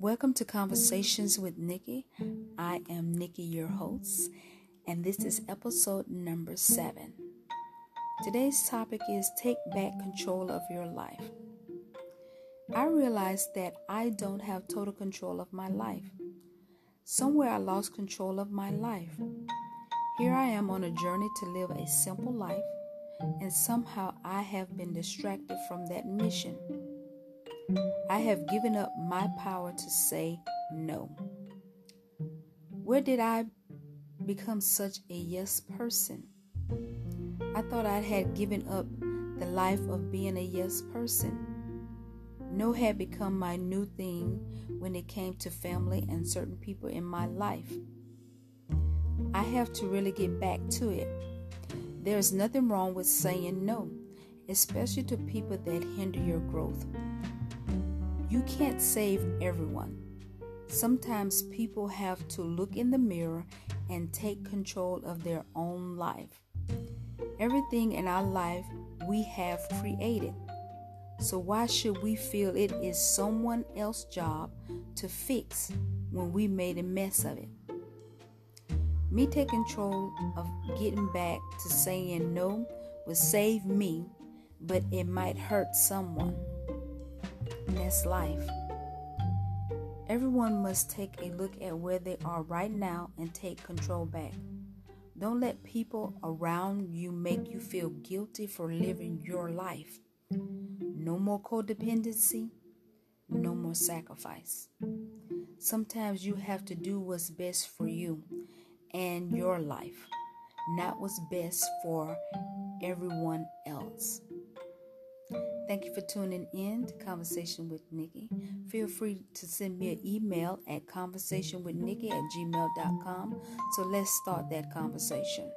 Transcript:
Welcome to Conversations with Nikki. I am Nikki, your host, and this is episode number seven. Today's topic is Take Back Control of Your Life. I realized that I don't have total control of my life. Somewhere I lost control of my life. Here I am on a journey to live a simple life, and somehow I have been distracted from that mission. I have given up my power to say no. Where did I become such a yes person? I thought I had given up the life of being a yes person. No had become my new thing when it came to family and certain people in my life. I have to really get back to it. There's nothing wrong with saying no, especially to people that hinder your growth. You can't save everyone. Sometimes people have to look in the mirror and take control of their own life. Everything in our life we have created. So why should we feel it is someone else's job to fix when we made a mess of it? Me taking control of getting back to saying no will save me, but it might hurt someone that's life. Everyone must take a look at where they are right now and take control back. Don't let people around you make you feel guilty for living your life. No more codependency, no more sacrifice. Sometimes you have to do what's best for you and your life, not what's best for everyone else. Thank you for tuning in to Conversation with Nikki. Feel free to send me an email at conversationwithnikki at gmail.com. So let's start that conversation.